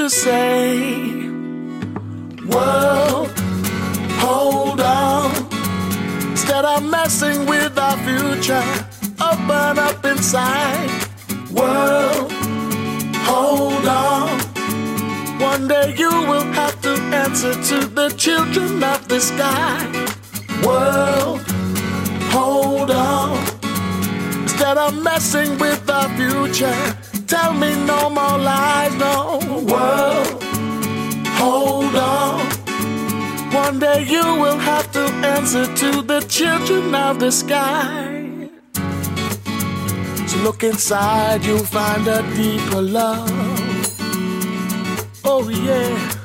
to say, World, hold on. Instead of messing with our future, open up inside. World, hold on. One day you will have to answer to the children of the sky. World, hold on. Instead of messing with our future, tell me no more lies, no. World, hold on. One day you will have to answer to the children of the sky. So look inside, you'll find a deeper love. Oh, yeah.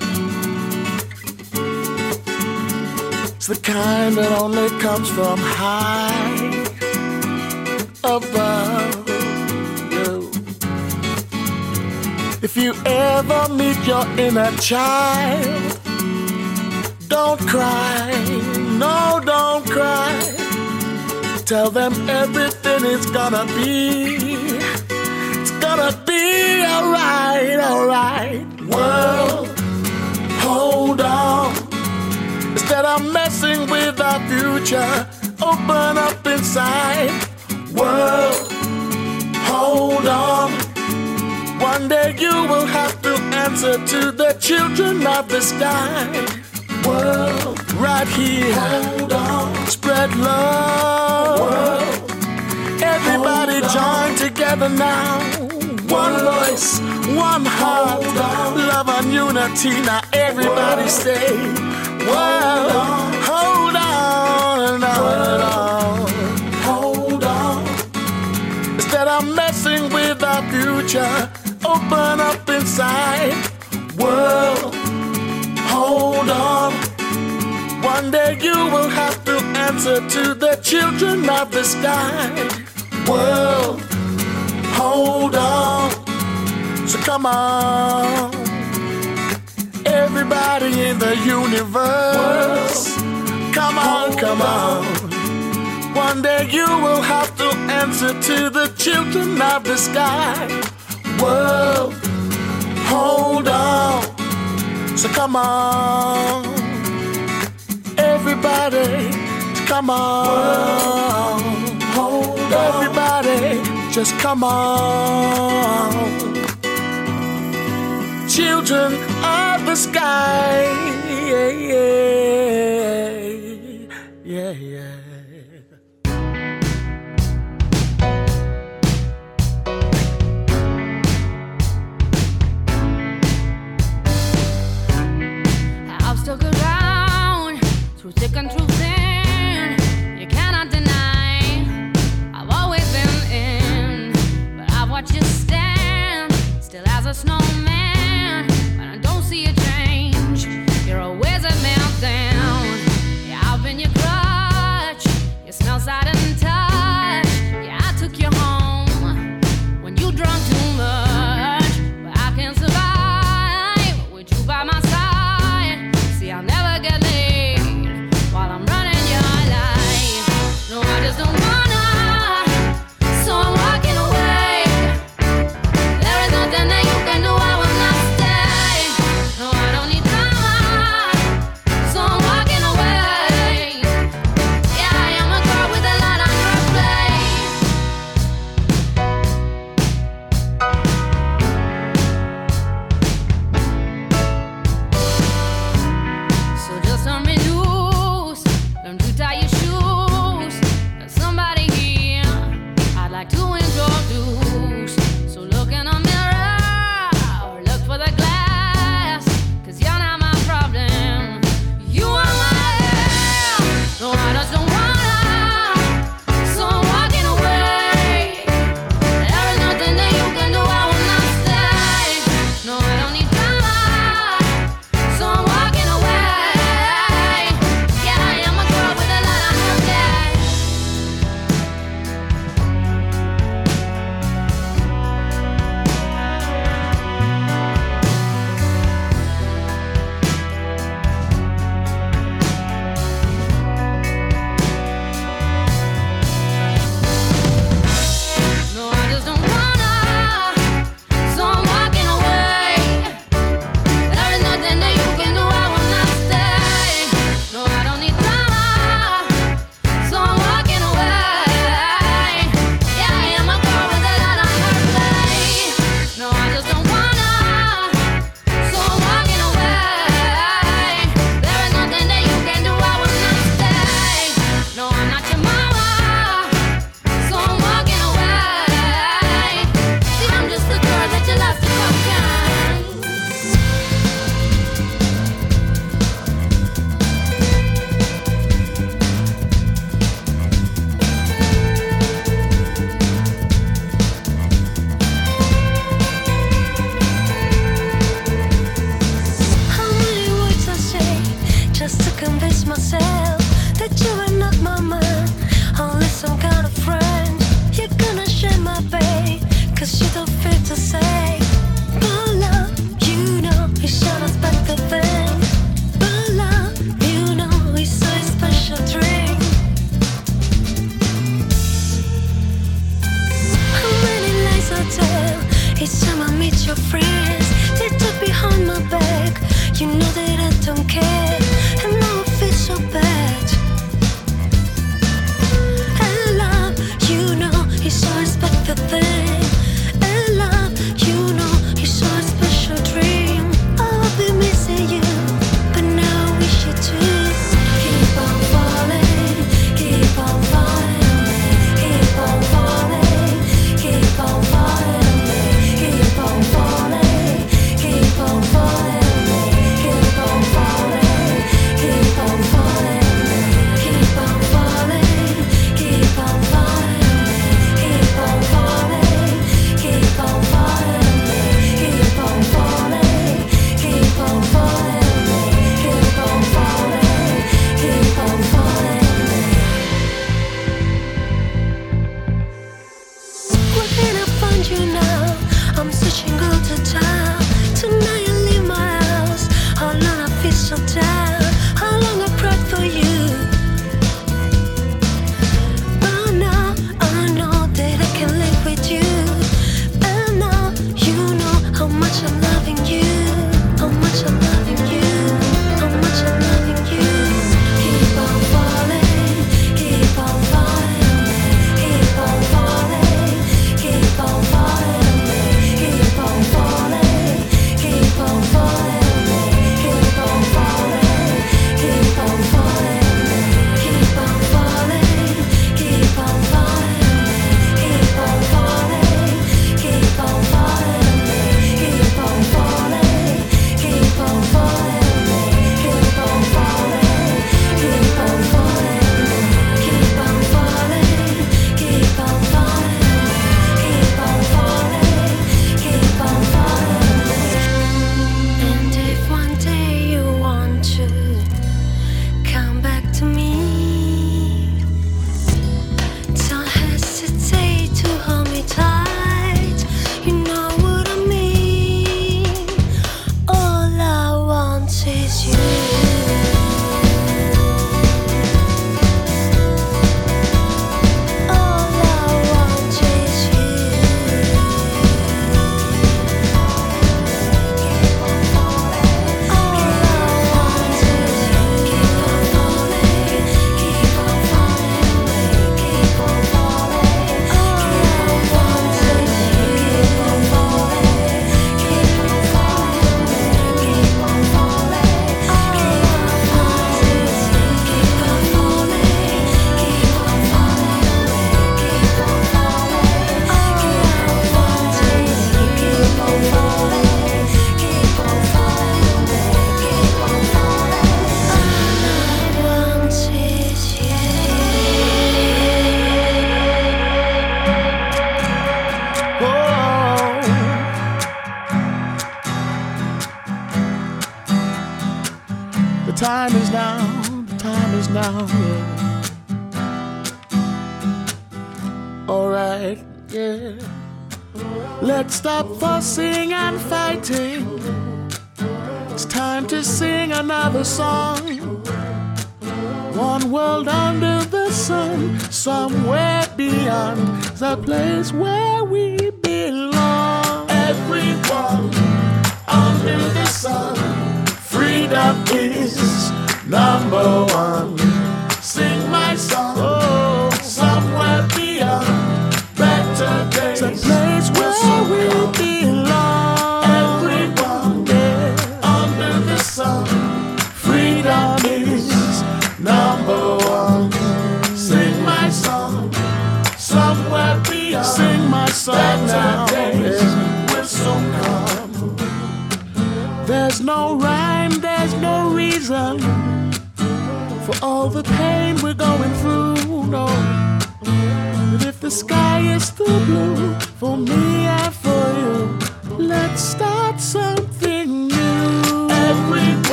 It's the kind that only comes from high above If you ever meet your inner child, don't cry, no, don't cry. Tell them everything is gonna be, it's gonna be alright, alright. World, hold on. Instead of messing with our future, open up inside. World, hold on. One day you will have to answer to the children of the sky. World, right here. Hold on. Spread love. World, everybody join together now. One voice, one heart, love and unity. Now everybody say, World, hold on, hold on, hold on. Instead of messing with our future, open up inside. World, hold on. One day you will have to answer to the children of the sky. World, hold on. So come on. Everybody in the universe. Come on, come on. One day you will have to answer to the children of the sky. World, hold on. So come on. Everybody, come on. World. Hold Everybody, just come on. Children of the sky. Yeah, yeah, yeah. yeah. Still as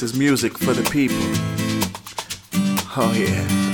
this is music for the people. Oh, yeah.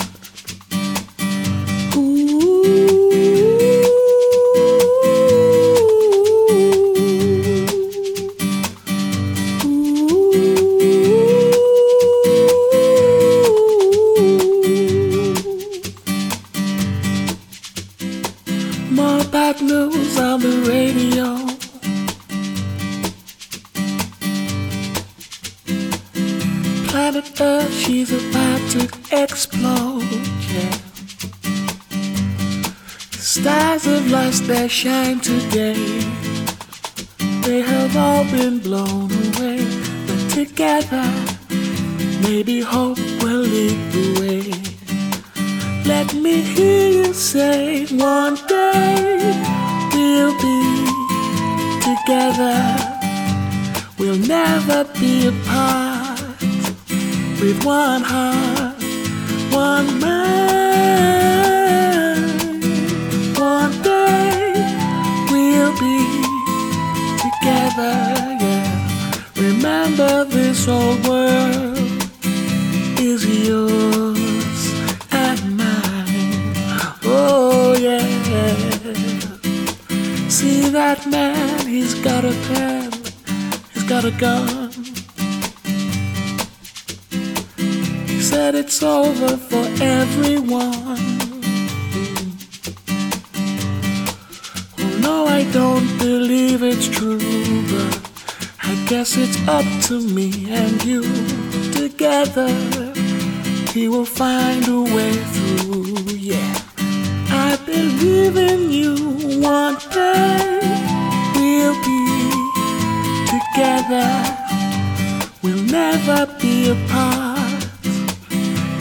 never be apart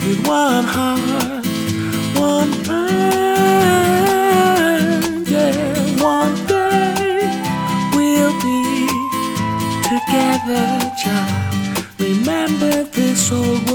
with one heart, one mind. Yeah, one day we'll be together, child. Remember this old.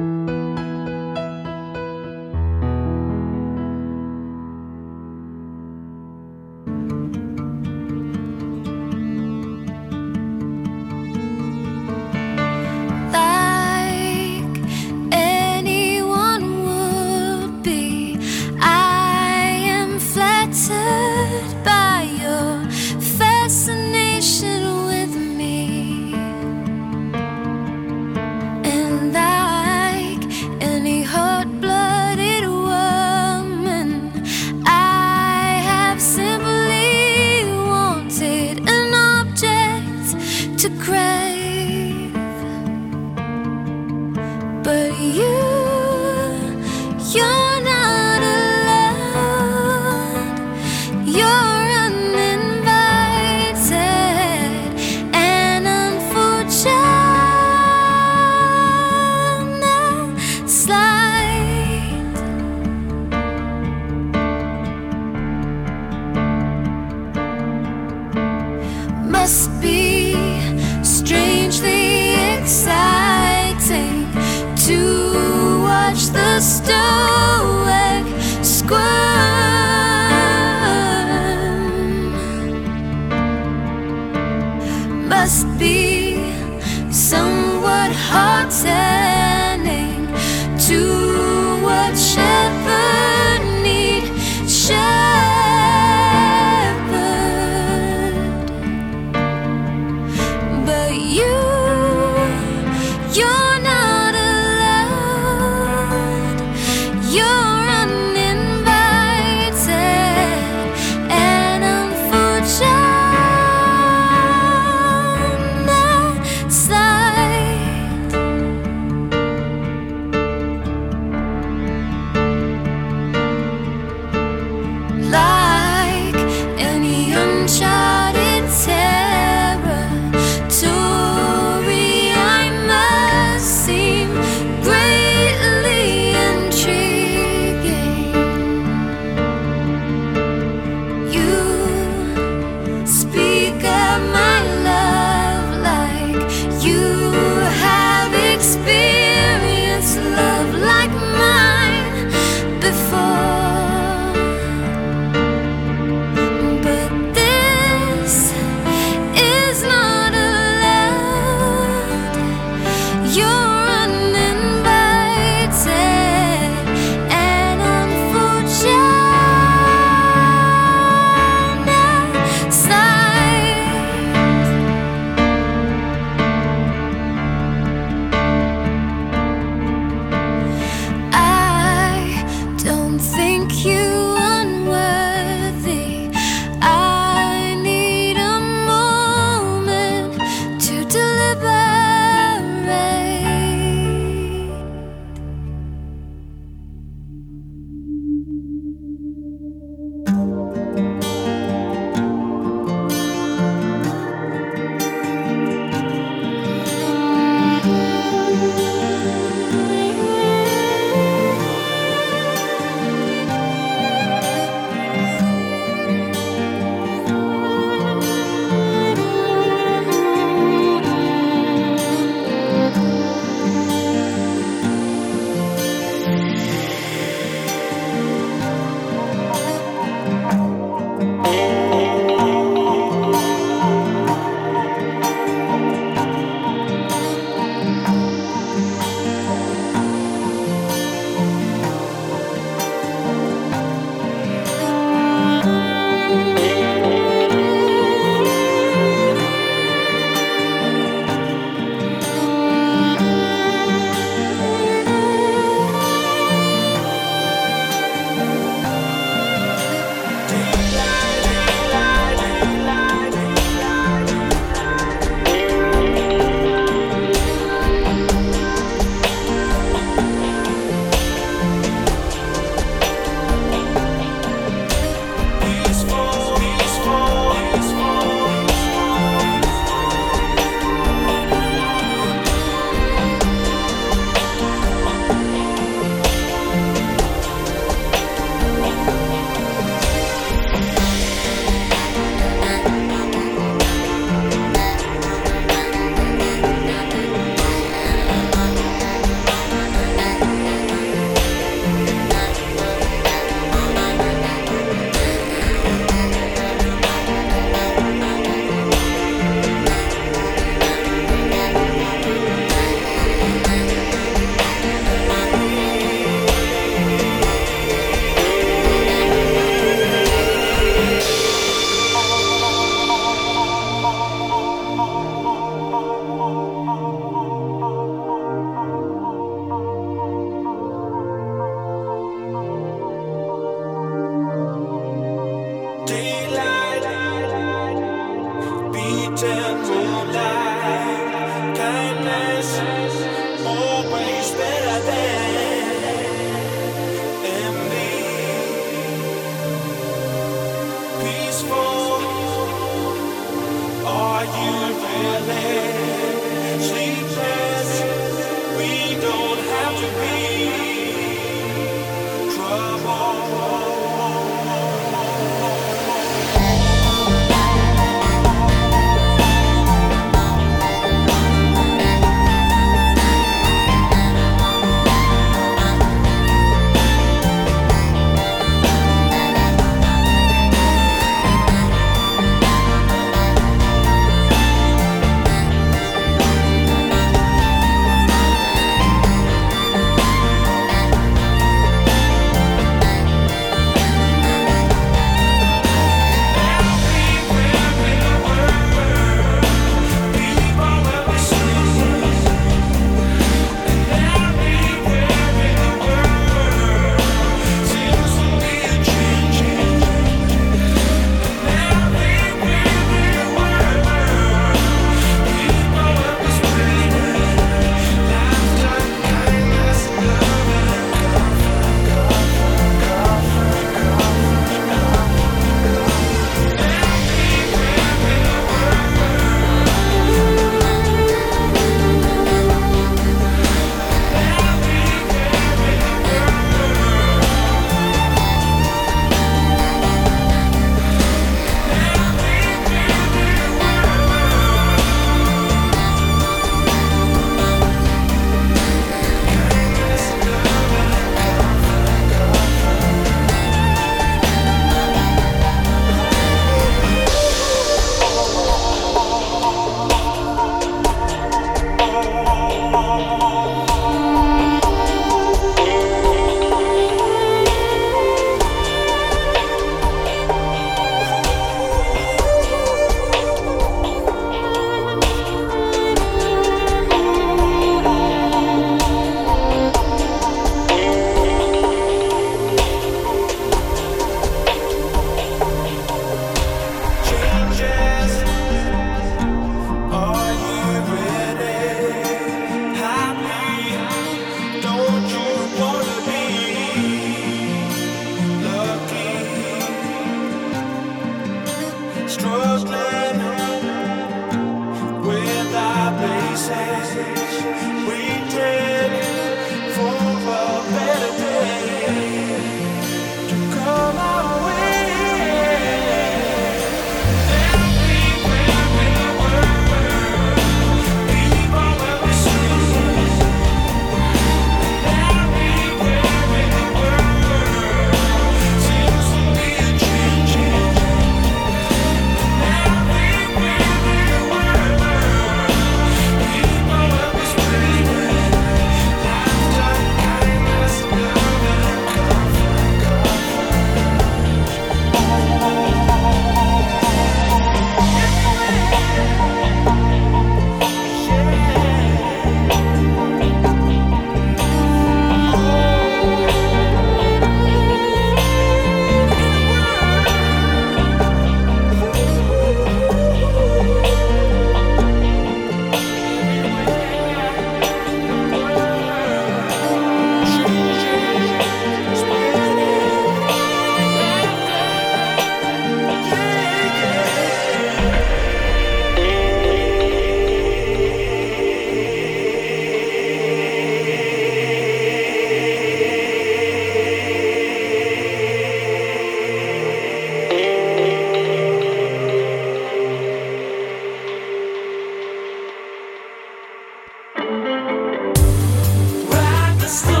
still